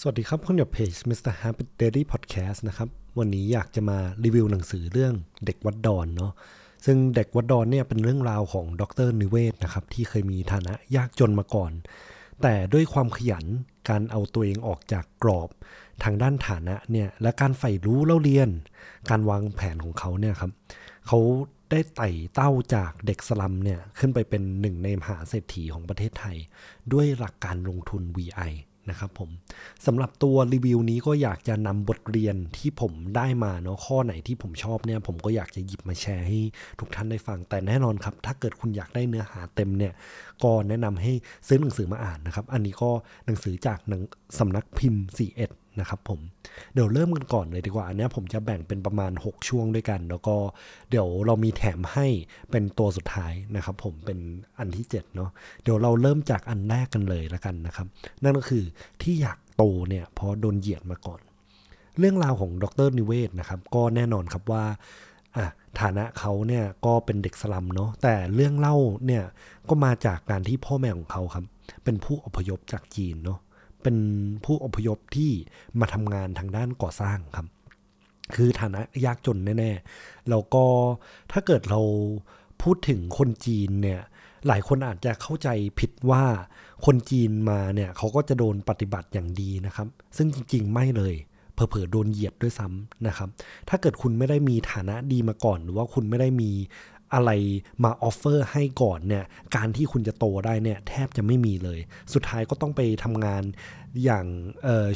สวัสดีครับคุณอยู่เพจ Mr. Happy Daily Podcast นะครับ วันนี้อยากจะมารีวิวหนังสือเรื่องเด็กวัดดอนเนาะซึ่งเด็กวัดดอนเนี่ยเป็นเรื่องราวของดรนิเวศนะครับ ที่เคยมีฐานะยากจนมาก่อน แต่ด้วยความขยันการเอาตัวเองออกจากกรอบ ทางด้านฐานะเนี่ยและการใฝ่รู้เล่าเรียน การวางแผนของเขาเนี่ยครับเขาได้ไต่เต้าจากเด็กสลัมเนี่ยขึ้นไปเป็นหนึ่งในมหาเศรษฐีของประเทศไทย ด้วยหลักการลงทุน VI นะครับผมสำหรับตัวรีวิวนี้ก็อยากจะนำบทเรียนที่ผมได้มาเนาะข้อไหนที่ผมชอบเนี่ย ผมก็อยากจะหยิบมาแชร์ให้ทุกท่านได้ฟัง แต่แน่นอนครับ ถ้าเกิดคุณอยากได้เนื้อหาเต็มเนี่ย ก็แนะนำให้ซื้อหนังสือมาอ่านนะครับ อันนี้ก็หนังสือจากหนังสำนักพิมพ์ 41 นะครับผมเดี๋ยวเริ่มกันก่อนเลยดีกว่าอันนี้ผมจะแบ่งเป็นประมาณ 6 ช่วงด้วยกัน แล้วก็เดี๋ยวเรามีแถมให้เป็นตัวสุดท้ายนะครับผมเป็นอันที่7เนาะเดี๋ยวเราเริ่มจากอันแรกกันเลยล้วกันนะครับ นั่นก็คือที่อยากโตเนี่ยเพราะโดนเหยียดมาก่อน เรื่องราวของดรนิเวศนะครับ ก็แน่นอนครับว่าอะฐานะเขาเนี่ยก็เป็นเด็กสลัมเนาะแต่เรื่องเล่าเนี่ยก็มาจากการที่พ่อแม่ของเขาครับเป็นผู้อพยพจากจีนเนาะ เป็นผู้อพยพที่มาทำงานทางด้านก่อสร้างครับ คือฐานะยากจนแน่ๆแล้วก็ถ้าเกิดเราพูดถึงคนจีนเนี่ยหลายคนอาจจะเข้าใจผิดว่าคนจีนมาเนี่ยเขาก็จะโดนปฏิบัติอย่างดีนะครับ ซึ่งจริง ๆ ไม่เลยเผลอๆโดนเหยียดด้วยซ้ำนะครับ ถ้าเกิดคุณไม่ได้มีฐานะดีมาก่อน หรือว่าคุณไม่ได้มี อะไรมาออฟเฟอร์ให้ก่อนเนี่ยการที่คุณจะโตได้เนี่ยแทบจะไม่มีเลย สุดท้ายก็ต้องไปทำงานอย่าง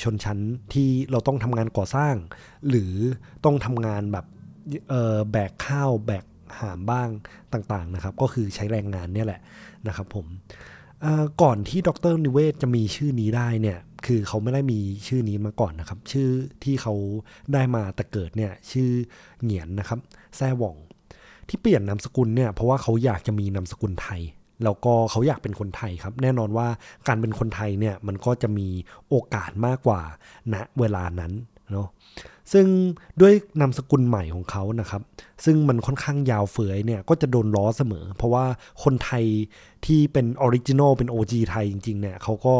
ชนชั้นที่เราต้องทำงานก่อสร้าง หรือต้องทำงานแบบแบกข้าวแบกหามบ้างต่างๆนะครับ ก็คือใช้แรงงานเนี่ยแหละนะครับผมก่อนที่ดรนิเวศจะมีชื่อนี้ได้เนี่ยคือเขาไม่ได้มีชื่อนี้มาก่อนนะครับ ชื่อที่เขาได้มาแต่เกิดเนี่ยชื่อเหงียนนะครับแซ่หว่อง ที่เปลี่ยนนามสกุลเนี่ยเพราะว่าเขาอยากจะมีนามสกุลไทย แล้วก็เขาอยากเป็นคนไทยครับ แน่นอนว่าการเป็นคนไทยเนี่ยมันก็จะมีโอกาสมากกว่าณนะเวลานั้นเนาะซึ่งด้วยนามสกุลใหม่ของเขานะครับ ซึ่งมันค่อนข้างยาวเฟื้อยเนี่ยก็จะโดนล้อเสมอ เพราะว่าคนไทยที่เป็น original เป็น OG ไทยจริงๆเนี่ยเขาก็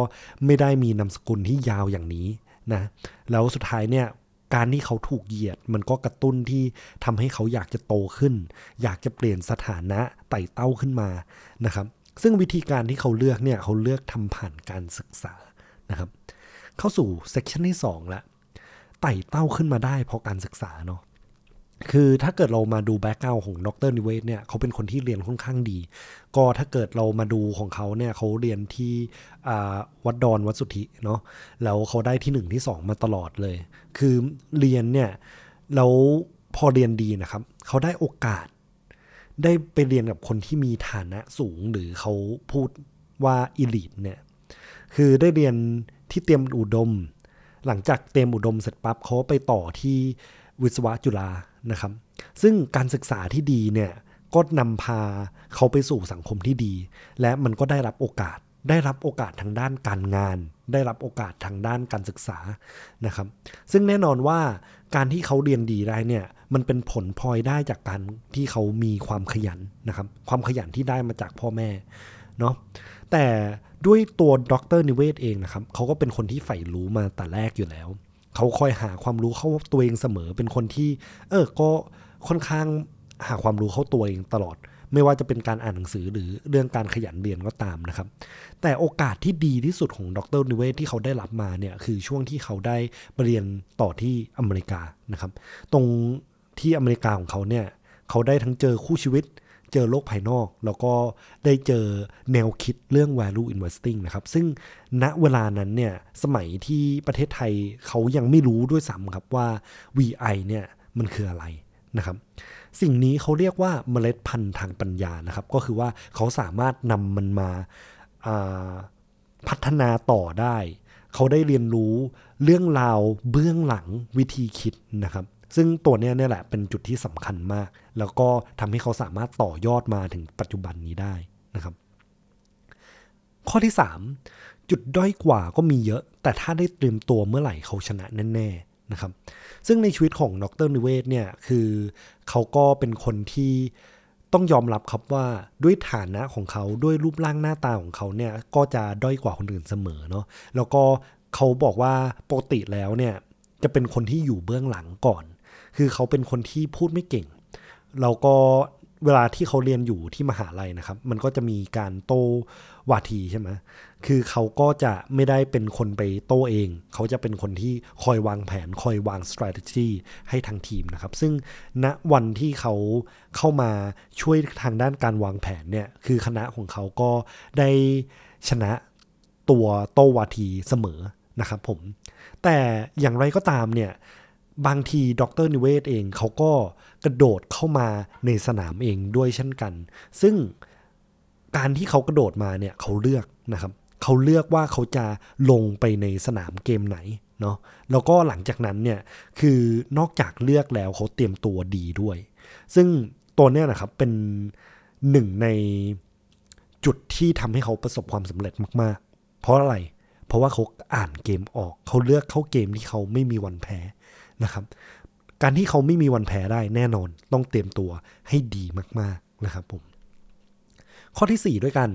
ไม่ได้มีนามสกุลที่ยาวอย่างนี้นะแล้วสุดท้ายเนี่ย การที่เขาถูกเหยียด มันก็กระตุ้นที่ทำให้เขาอยากจะโตขึ้น อยากจะเปลี่ยนสถานะไต่เต้าขึ้นมานะครับ ซึ่งวิธีการที่เขาเลือกเนี่ยเขาเลือกทำผ่านการศึกษานะครับ เข้าสู่ section ที่2แล้วไต่เต้าขึ้นมาได้เพราะการศึกษาเนาะ คือถ้าเกิดเรามาดู background ของดร.นิเวศน์เนี่ยเขาเป็นคนที่เรียนค่อนข้างดี ก็ถ้าเกิดเรามาดูของเขาเนี่ยเขาเรียนที่วัดดอนวัดสุทธิเนาะแล้วเขาได้ที่ 1 ที่ 2 มาตลอดเลย คือเรียนเนี่ยแล้วพอเรียนดีนะครับ เขาได้โอกาส ได้ไปเรียนกับคนที่มีฐานะสูงหรือเขาพูดว่าอิลิทเนี่ยคือได้เรียนที่เตรียมอุดม หลังจากเตรียมอุดมเสร็จปั๊บเขาไปต่อที่วิศวะจุฬา นะครับ ซึ่งการศึกษาที่ดีเนี่ยก็นำพาเขาไปสู่สังคมที่ดี และมันก็ได้รับโอกาส ได้รับโอกาสทางด้านการงาน ได้รับโอกาสทางด้านการศึกษานะครับ ซึ่งแน่นอนว่าการที่เขาเรียนดีได้เนี่ยมันเป็นผลพลอยได้จากการที่เขามีความขยันนะครับ ความขยันที่ได้มาจากพ่อแม่เนาะแต่ด้วยตัวดรนิเวศเองนะครับเขาก็เป็นคนที่ใฝ่รู้มาแต่แรกอยู่แล้ว เขาคอยหาความรู้เข้าตัวเองเสมอ เป็นคนที่ เออ ก็ค่อนข้างหาความรู้เข้าตัวเองตลอด ไม่ว่าจะเป็นการอ่านหนังสือหรือเรื่องการขยันเรียนก็ตามนะครับ แต่โอกาสที่ดีที่สุดของดรนิเวศที่เขาได้รับมาเนี่ยคือช่วงที่เขาได้ไปเรียนต่อที่อเมริกานะครับ ตรงที่อเมริกาของเขาเนี่ยเขาได้ทั้งเจอคู่ชีวิต เจอโลกภายนอก แล้วก็ได้เจอแนวคิดเรื่อง value investing นะครับ ซึ่งณเวลานั้นเนี่ยสมัยที่ประเทศไทยเขายังไม่รู้ด้วยซ้ำครับว่า VI เนี่ยมันคืออะไรนะครับ สิ่งนี้เขาเรียกว่าเมล็ดพันธุ์ทางปัญญานะครับ ก็คือว่าเขาสามารถนำมันมาาพัฒนาต่อได้ เขาได้เรียนรู้เรื่องราวเบื้องหลังวิธีคิดนะครับ ซึ่งตัวนี้เนี่ยแหละเป็นจุดที่สำคัญมาก แล้วก็ทำให้เขาสามารถต่อยอดมาถึงปัจจุบันนี้ได้นะครับ ข้อที่ 3 จุดด้อยกว่าก็มีเยอะ แต่ถ้าได้เตรียมตัวเมื่อไหร่เขาชนะแน่ๆนะครับ ซึ่งในชีวิตของดรนิเวศเนี่ยคือเขาก็เป็นคนที่ต้องยอมรับครับว่าด้วยฐานะของเขาด้วยรูปร่างหน้าตาของเขาเนี่ยก็จะด้อยกว่าคนอื่นเสมอเนาะแล้วก็เขาบอกว่าปกติแล้วเนี่ยจะเป็นคนที่อยู่เบื้องหลังก่อน คือเขาเป็นคนที่พูดไม่เก่งแล้วก็เวลาที่เขาเรียนอยู่ที่มหาลัยนะครับ มันก็จะมีการโต้วาทีใช่ไหมคือเขาก็จะไม่ได้เป็นคนไปโต้เอง เขาจะเป็นคนที่คอยวางแผน คอยวาง strategy ให้ทางทีมนะครับ ซึ่งณวันที่เขาเข้ามาช่วยทางด้านการวางแผนเนี่ย คือคณะของเขาก็ได้ชนะตัวโตวาทีเสมอนะครับผม แต่อย่างไรก็ตามเนี่ย บางทีดรนิเวศเองเขาก็กระโดดเข้ามาในสนามเองด้วยเช่นกัน ซึ่งการที่เขากระโดดมาเนี่ยเขาเลือกนะครับเขาเลือกว่าเขาจะลงไปในสนามเกมไหนเนาะแล้วก็หลังจากนั้นเนี่ยคือนอกจากเลือกแล้วเขาเตรียมตัวดีด้วย ซึ่งตัวเนี้ยนะครับเป็นหนึ่งในจุดที่ทำให้เขาประสบความสำเร็จมาก ๆ เพราะอะไร เพราะว่าเขาอ่านเกมออก เขาเลือกเข้าเกมที่เขาไม่มีวันแพ้ นะครับ การที่เขาไม่มีวันแพ้ได้แน่นอนต้องเตรียมตัวให้ดีมากๆนะครับผมข้อที่ 4 ด้วยกัน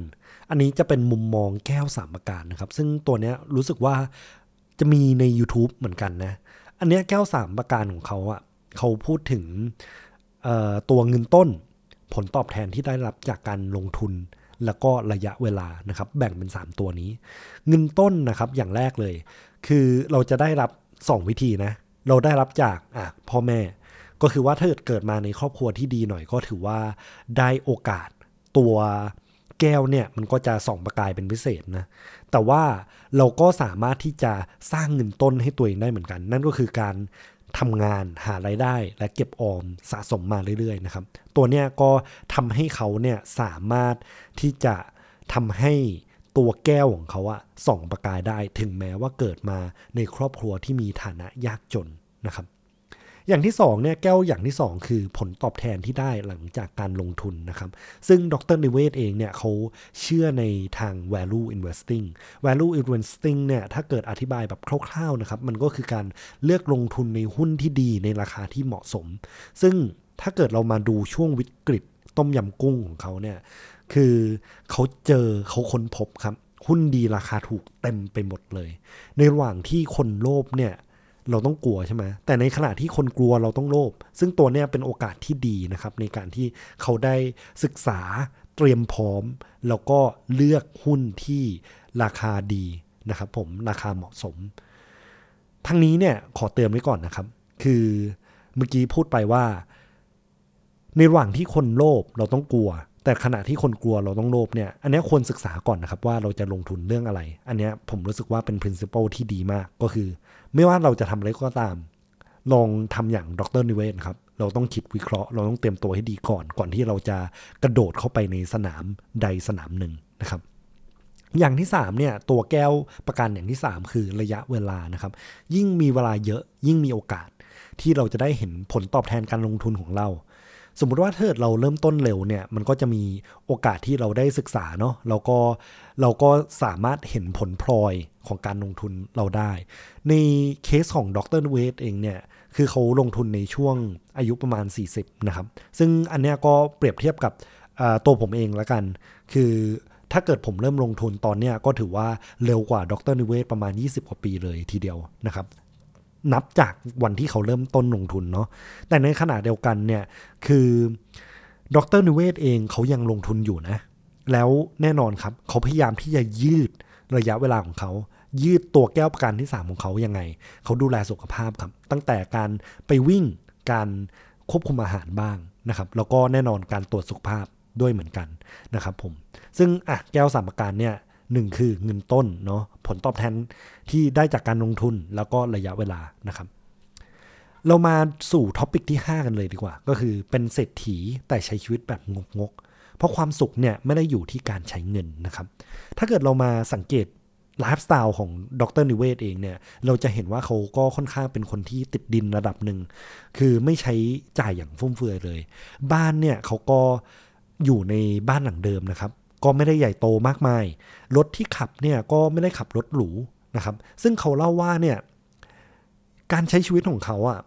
อันนี้จะเป็นมุมมองแก้วสามประการนะครับ ซึ่งตัวเนี้ยรู้สึกว่าจะมีใน YouTube เหมือนกันนะ อันเนี้ยแก้วสามประการของเขาอะ่ะเขาพูดถึงตัวเงินต้นผลตอบแทนที่ได้รับจากการลงทุนแล้วก็ระยะเวลานะครับ แบ่งเป็น 3 ตัวนี้ เงินต้นนะครับอย่างแรกเลย คือเราจะได้รับ 2 วิธีนะ เราได้รับจากอะพ่อแม่ ก็คือว่าถ้าเกิดมาในครอบครัวที่ดีหน่อยก็ถือว่าได้โอกาสตัวแก้วเนี่ยมันก็จะส่องประกายเป็นพิเศษนะ แต่ว่าเราก็สามารถที่จะสร้างเงินต้นให้ตัวเองได้เหมือนกัน นั่นก็คือการทำงานหาไรายได้ และเก็บออมสะสมมาเรื่อยๆนะครับ ตัวเนี้ยก็ทำให้เขาเนี่ยสามารถที่จะทำให้ ตัวแก้วของเขาอะส่องประกายได้ถึงแม้ว่าเกิดมาในครอบครัวที่มีฐานะยากจนนะครับ อย่างที่2เนี่ยแก้วอย่างที่ 2 คือผลตอบแทนที่ได้หลังจากการลงทุนนะครับ ซึ่งดรนิเวศเองเนี่ยเขาเชื่อในทาง value investing value investing เนี่ยถ้าเกิดอธิบายแบบคร่าวๆนะครับ มันก็คือการเลือกลงทุนในหุ้นที่ดีในราคาที่เหมาะสม ซึ่งถ้าเกิดเรามาดูช่วงวิกฤตต้มยำกุ้งของเขาเนี่ย คือเขาเจอเขาค้นพบครับ หุ้นดีราคาถูกเต็มไปหมดเลย ในระหว่างที่คนโลภเนี่ยเราต้องกลัวใช่ไหมแต่ในขณะที่คนกลัวเราต้องโลภซึ่งตัวเนี้ยเป็นโอกาสที่ดีนะครับ ในการที่เขาได้ศึกษาเตรียมพร้อม แล้วก็เลือกหุ้นที่ราคาดีนะครับ ผมราคาเหมาะสม ทั้งนี้เนี่ยขอเตือนไว้ก่อนนะครับ คือเมื่อกี้พูดไปว่า ในระหว่างที่คนโลภเราต้องกลัว แต่ขณะที่คนกลัวเราต้องโลภเนี่ย อันนี้ควรศึกษาก่อนนะครับว่าเราจะลงทุนเรื่องอะไร อันนี้ผมรู้สึกว่าเป็น principle ที่ดีมากก็คือ ไม่ว่าเราจะทำอะไรก็ตาม ลองทำอย่างดรนิเวศครับ เราต้องคิดวิเคราะห์ เราต้องเตรียมตัวให้ดีก่อน ก่อนที่เราจะกระโดดเข้าไปในสนามใดสนามหนึ่งนะครับอย่างที่3เนี่ยตัวแก้วประกันอย่างที่ 3 คือระยะเวลานะครับ ยิ่งมีเวลาเยอะยิ่งมีโอกาส ที่เราจะได้เห็นผลตอบแทนการลงทุนของเรา สมมุติว่าถ้าเราเริ่มต้นเร็วเนี่ยมันก็จะมีโอกาสที่เราได้ศึกษาเนาะเราก็เราก็สามารถเห็นผลพลอยของการลงทุนเราได้ ในเคสของดรเวทเองเนี่ยคือเขาลงทุนในช่วงอายุประมาณ 40 นะครับ ซึ่งอันเนี้ยก็เปรียบเทียบกับตัวผมเองละกัน คือถ้าเกิดผมเริ่มลงทุนตอนเนี้ยก็ถือว่าเร็วกว่าดรนิเวศประมาณ 20 กว่าปีเลยทีเดียวนะครับ นับจากวันที่เขาเริ่มต้นลงทุนเนาะแต่ในขณะเดียวกันเนี่ยคือดรนิเวศเองเขายังลงทุนอยู่นะ แล้วแน่นอนครับเขาพยายามที่จะยืดระยะเวลาของเขา ยืดตัวแก้วประกันที่ 3 ของเขายังไง เขาดูแลสุขภาพครับ ตั้งแต่การไปวิ่งการควบคุมอาหารบ้างนะครับ แล้วก็แน่นอนการตรวจสุขภาพด้วยเหมือนกันนะครับผม ซึ่งอะแก้วสามประการเนี่ย หนึ่งคือเงินต้นเนาะผลตอบแทนที่ได้จากการลงทุนแล้วก็ระยะเวลานะครับ เรามาสู่ topic ที่ 5 กันเลยดีกว่า ก็คือเป็นเศรษฐีแต่ใช้ชีวิตแบบงกงกเพราะความสุขเนี่ยไม่ได้อยู่ที่การใช้เงินนะครับ ถ้าเกิดเรามาสังเกตไลฟ์สไตล์ของดร.นิเวศน์เองเนี่ย เราจะเห็นว่าเขาก็ค่อนข้างเป็นคนที่ติดดินระดับหนึ่ง คือไม่ใช้จ่ายอย่างฟุ่มเฟือยเลย บ้านเนี่ยเขาก็อยู่ในบ้านหลังเดิมนะครับ ก็ไม่ได้ใหญ่โตมากมาย รถที่ขับเนี่ยก็ไม่ได้ขับรถหรูนะครับ ซึ่งเขาเล่าว่าเนี่ยการใช้ชีวิตของเขาอะ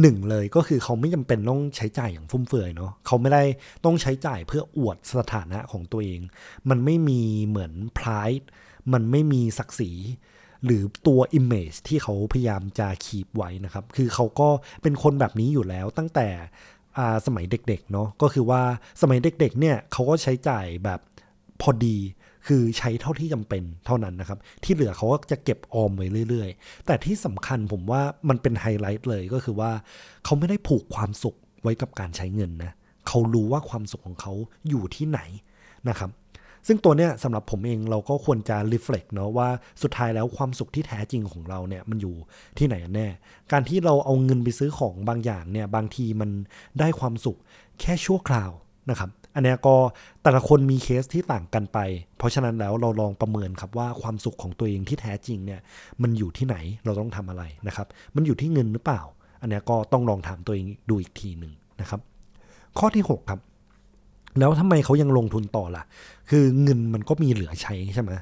หนึ่งเลยก็คือเขาไม่จำเป็นต้องใช้จ่ายอย่างฟุ่มเฟือยเนาะเขาไม่ได้ต้องใช้จ่ายเพื่ออวดสถานะของตัวเอง มันไม่มีเหมือนพลายมันไม่มีศักดิ์ศรีหรือตัว image ที่เขาพยายามจะคีบไว้นะครับ คือเขาก็เป็นคนแบบนี้อยู่แล้วตั้งแต่ สมัยเด็กๆเนาะก็คือว่าสมัยเด็กๆเนี่ยเขาก็ใช้จ่ายแบบพอดีคือใช้เท่าที่จำเป็นเท่านั้นนะครับ ที่เหลือเขาก็จะเก็บออมไว้เรื่อยๆ แต่ที่สำคัญผมว่ามันเป็นไฮไลท์เลยก็คือว่าเขาไม่ได้ผูกความสุขไว้กับการใช้เงินนะเขารู้ว่าความสุขของเขาอยู่ที่ไหนนะครับ ซึ่งตัวเนี้ยสำหรับผมเองเราก็ควรจะรีเฟล็กเนาะว่าสุดท้ายแล้วความสุขที่แท้จริงของเราเนี่ยมันอยู่ที่ไหนแน่ การที่เราเอาเงินไปซื้อของบางอย่างเนี่ยบางทีมันได้ความสุขแค่ชั่วคราวนะครับอันนี้ก็แต่ละคนมีเคสที่ต่างกันไป เพราะฉะนั้นแล้วเราลองประเมินครับว่าความสุขของตัวเองที่แท้จริงเนี่ยมันอยู่ที่ไหนเราต้องทำอะไรนะครับ มันอยู่ที่เงินหรือเปล่า อันนี้ก็ต้องลองถามตัวเองดูอีกทีหนึ่งนะครับ ข้อที่ 6 ครับ แล้วทำไมเขายังลงทุนต่อล่ะ คือเงินมันก็มีเหลือใช้ใช่ไหม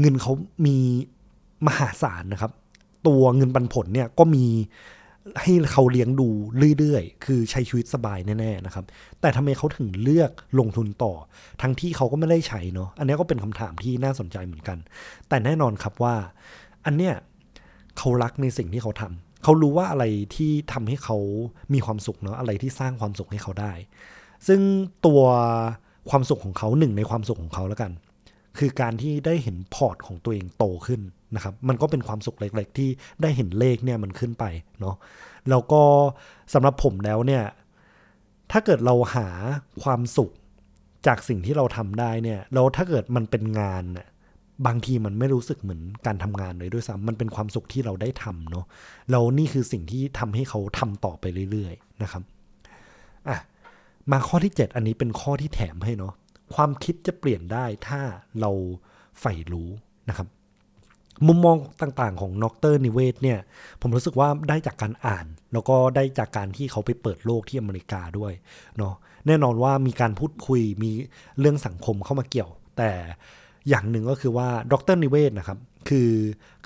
เงินเขามีมหาศาลนะครับ ตัวเงินปันผลเนี่ยก็มีให้เขาเลี้ยงดูเรื่อยๆ คือใช้ชีวิตสบายแน่ๆนะครับ แต่ทำไมเขาถึงเลือกลงทุนต่อ ทั้งที่เขาก็ไม่ได้ใช้เนาะ อันนี้ก็เป็นคำถามที่น่าสนใจเหมือนกัน แต่แน่นอนครับว่า อันเนี้ยเขารักในสิ่งที่เขาทำ เขารู้ว่าอะไรที่ทำให้เขามีความสุขเนาะ อะไรที่สร้างความสุขให้เขาได้ ซึ่งตัวความสุขของเขาหนึ่งในความสุขของเขาแล้วกัน คือการที่ได้เห็นพอร์ตของตัวเองโตขึ้นนะครับมันก็เป็นความสุขเล็ก ๆ ที่ได้เห็นเลขเนี่ยมันขึ้นไปเนาะแล้วก็สำหรับผมแล้วเนี่ยถ้าเกิดเราหาความสุขจากสิ่งที่เราทำได้เนี่ยแล้วถ้าเกิดมันเป็นงานน่ยบางทีมันไม่รู้สึกเหมือนการทำงานเลยด้วยซ้ำมันเป็นความสุขที่เราได้ทำเนาะแล้วนี่คือสิ่งที่ทำให้เขาทำต่อไปเรื่อย ๆ นะครับ มาข้อที่ 7 อันนี้เป็นข้อที่แถมให้เนาะความคิดจะเปลี่ยนได้ถ้าเราใฝ่รู้นะครับ มุมมองต่างๆ ของนอกเตอร์นิเวศเนี่ย ผมรู้สึกว่าได้จากการอ่าน แล้วก็ได้จากการที่เขาไปเปิดโลกที่อเมริกาด้วยเนาะแน่นอนว่ามีการพูดคุยมีเรื่องสังคมเข้ามาเกี่ยว แต่อย่างหนึ่งก็คือว่าดรนิเวศนะครับ คือ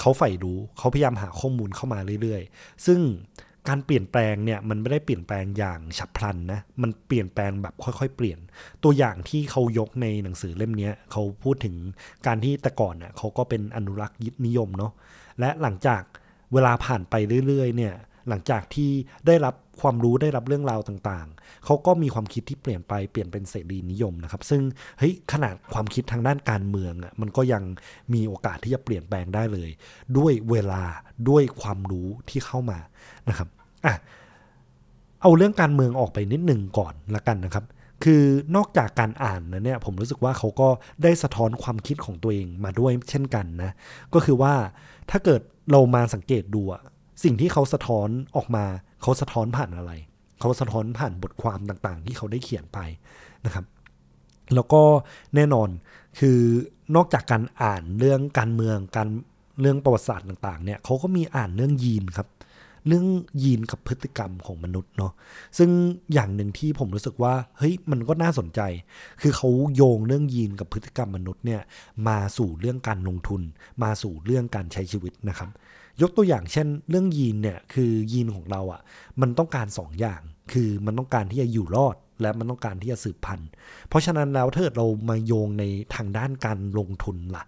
เขาใฝ่รู้เขาพยายามหาข้อมูลเข้ามาเรื่อยๆ ซึ่ง การเปลี่ยนแปลงเนี่ยมันไม่ได้เปลี่ยนแปลงอย่างฉับพลันนะมันเปลี่ยนแปลงแบบค่อยๆ เปลี่ยน ตัวอย่างที่เขายกในหนังสือเล่มนี้เขาพูดถึงการที่แต่ก่อนน่ะเขาก็เป็นอนุรักษ์นิยมเนาะและหลังจากเวลาผ่านไปเรื่อยๆ เนี่ย หลังจากที่ได้รับความรู้ได้รับเรื่องราวต่างๆ เขาก็มีความคิดที่เปลี่ยนไปเปลี่ยนเป็นเสรีนิยมนะครับ ซึ่งเฮ้ยขนาดความคิดทางด้านการเมืองอะมันก็ยังมีโอกาสที่จะเปลี่ยนแปลงได้เลย ด้วยเวลาด้วยความรู้ที่เข้ามานะครับอะเอาเรื่องการเมืองออกไปนิดหนึ่งก่อนละกันนะครับคือนอกจากการอ่านนะเนี่ยผมรู้สึกว่าเขาก็ได้สะท้อนความคิดของตัวเองมาด้วยเช่นกันนะ ก็คือว่าถ้าเกิดเรามาสังเกตดู สิ่งที่เขาสะท้อนออกมา เขาสะท้อนผ่านอะไร เขาสะท้อนผ่านบทความต่างๆ ที่เขาได้เขียนไปนะครับ แล้วก็แน่นอนคือนอกจากการอ่านเรื่องการเมืองการเรื่องประวัติศาสตร์ต่าง ๆ เนี่ยเขาก็มีอ่านเรื่องยีนครับ เรื่องยีนกับพฤติกรรมของมนุษย์เนาะซึ่งอย่างหนึ่งที่ผมรู้สึกว่าเฮ้ยมันก็น่าสนใจ คือเขาโยงเรื่องยีนกับพฤติกรรมมนุษย์เนี่ยมาสู่เรื่องการลงทุน มาสู่เรื่องการใช้ชีวิตนะครับ ยกตัวอย่างเช่นเรื่องยีนเนี่ยคือยีนของเราอะ่ะ มันต้องการ2ออย่าง คือมันต้องการที่จะอยู่รอด และมันต้องการที่จะสืบพันธุ์ เพราะฉะนั้นแล้วถ้าเรามาโยงในทางด้านการลงทุนละ่ะ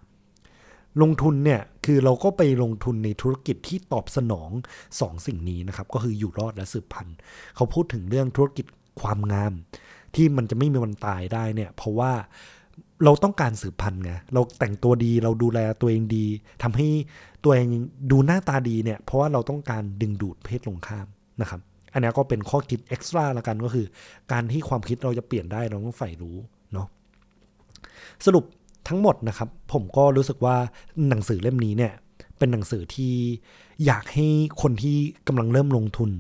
ลงทุนเนี่ยคือเราก็ไปลงทุนในธุรกิจที่ตอบสนอง2สสิ่งนี้นะครับ ก็คืออยู่รอดและสืบพันธุ์ เขาพูดถึงเรื่องธุรกิจความงาม ที่มันจะไม่มีวันตายได้เนี่ย เพราะว่า เราต้องการสืบพันธุ์ไงเราแต่งตัวดีเราดูแลตัวเองดีทำให้ตัวเองดูหน้าตาดีเนี่ย เพราะว่าเราต้องการดึงดูดเพศตรงข้ามนะครับ อันนี้ก็เป็นข้อคิดเอ็กซ์ตร้าละกันก็คือ การที่ความคิดเราจะเปลี่ยนได้เราต้องใฝ่รู้เนาะสรุปทั้งหมดนะครับ ผมก็รู้สึกว่าหนังสือเล่มนี้เนี่ย เป็นหนังสือที่อยากให้คนที่กำลังเริ่มลงทุน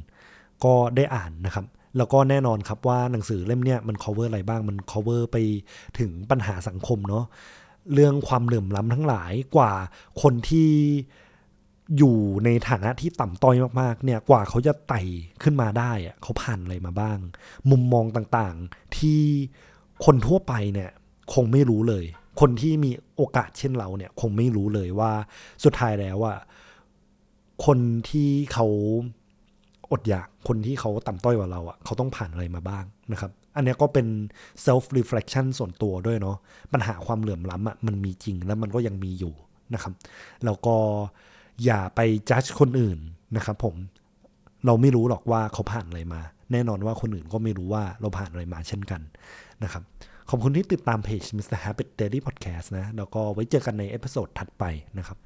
ก็ได้อ่านนะครับ แล้วก็แน่นอนครับว่าหนังสือเล่มเนี้ยมัน cover อะไรบ้างมัน cover ไปถึงปัญหาสังคมเนาะเรื่องความเหลื่อมล้ำทั้งหลายกว่าคนที่อยู่ในฐานะที่ต่ำต้อยมากๆ เนี่ยกว่าเขาจะไต่ขึ้นมาได้อะเขาผ่านอะไรมาบ้าง มุมมองต่างๆ ที่คนทั่วไปเนี่ยคงไม่รู้เลย คนที่มีโอกาสเช่นเราเนี่ยคงไม่รู้เลยว่าสุดท้ายแล้วว่าคนที่เขา อดอยากคนที่เขาต่ำต้อยกว่าเราอะ่ะเขาต้องผ่านอะไรมาบ้างนะครับ อันนี้ก็เป็น self reflection ส่วนตัวด้วยเนาะปัญหาความเหลื่อมล้ำอะ่ะมันมีจริงแล้วมันก็ยังมีอยู่นะครับแล้วก็อย่าไป judge คนอื่นนะครับผมเราไม่รู้หรอกว่าเขาผ่านอะไรมา แน่นอนว่าคนอื่นก็ไม่รู้ว่าเราผ่านอะไรมาเช่นกันนะครับขอบคุณที่ติดตามเพจ Mr. Habit Daily Podcast นะ แล้วก็ไว้เจอกันใน episode ถัดไปนะครับ